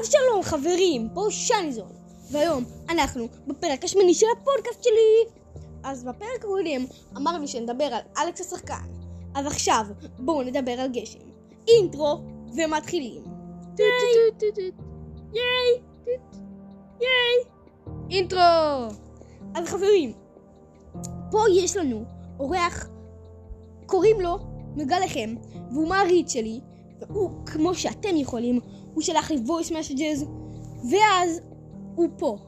אז שלום חברים, פה שניזון, והיום אנחנו בפרק השמיני של הפודקאסט שלי. אז בפרק הקודם אמרנו שנדבר על אלכס השחקן, אז עכשיו בואו נדבר על גשם. אינטרו ומתחילים. ייי! ייי! אינטרו! אז חברים, פה יש לנו אורח, קוראים לו מגלחם, והוא מעריץ שלי, והוא, כמו שאתם יכולים, הוא שלח לי voice messages, ואז הוא פה.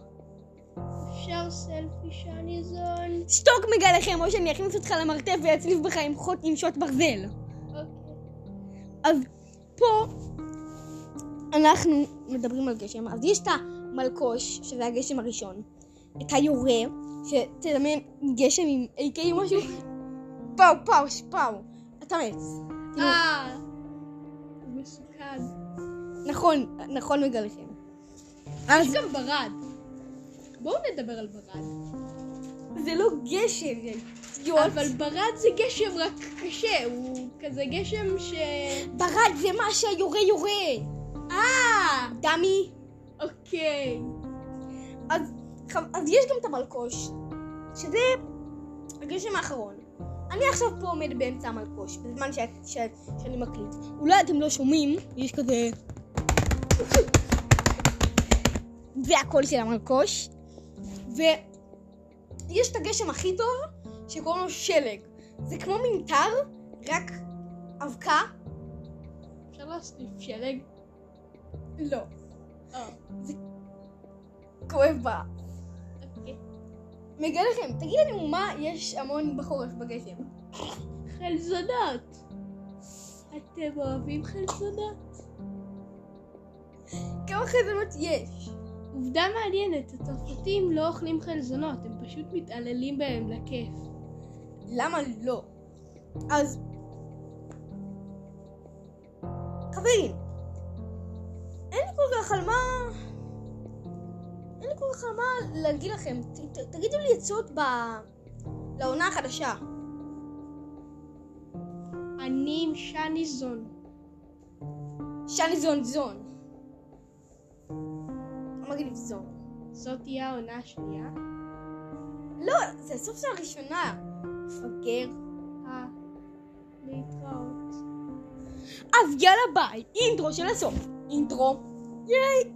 אפשר סלפי שאני זון? שתוק מגלחם, או שאני אכניס אותך למרתף ואצליף בך עם חוט עם שוט ברזל. אוקיי. אז פה אנחנו מדברים על גשם, אז יש את המלקוש, שזה הגשם הראשון, את היורה, שתדמיין גשם עם AK או משהו, פאו פאו שפאו, אתה מת. אה! מסוכן. נכון, נכון מגלחם. אז יש גם ברד. בואו נדבר על ברד. זה לא גשם, זה שטויות. אבל ברד זה גשם רק קשה, הוא כזה גשם ש... ברד זה מה שהיורה יורה. אה! דמי. אוקיי. אז, אז יש גם את המלקוש, שזה הגשם האחרון. אני עכשיו פה עומד באמצע המלקוש, בזמן ש, ש, שאני מקליט. אולי אתם לא שומעים, יש כזה... זה הקול של המלקוש. ויש את הגשם הכי טוב, שקוראים לו שלג. זה כמו ממטר, רק אבקה. אפשר להסניף שלג? לא. אה. כואב בה. מגלה לכם, תגיד לנו מה יש המון בחורף בגשם. חלזונות! אתם אוהבים חלזונות? כמה חזונות יש? עובדה מעניינת, הצרפתים לא אוכלים חלזונות, הם פשוט מתעללים בהם לכיף. למה לא? אז... חברים, אין לי כל כך על מה... אין לי כל כך מה להגיד לכם. ת, ת, תגידו לי עצות ב... לעונה החדשה. אני עם שני זון. שני זון זון. אמרתי לי זון. זאת תהיה העונה השנייה. לא, זה הסוף של הראשונה. מפגר. אה, להתראות. אז יאללה ביי, אינטרו של הסוף. אינטרו. ייי!